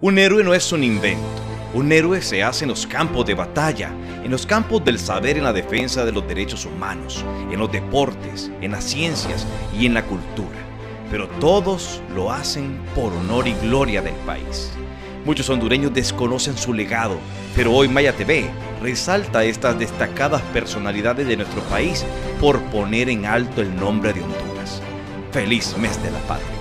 Un héroe no es un invento. Un héroe se hace en los campos de batalla, en los campos del saber en la defensa de los derechos humanos, en los deportes, en las ciencias y en la cultura. Pero todos lo hacen por honor y gloria del país. Muchos hondureños desconocen su legado, pero hoy Maya TV resalta estas destacadas personalidades de nuestro país por poner en alto el nombre de Honduras. Feliz mes de la patria.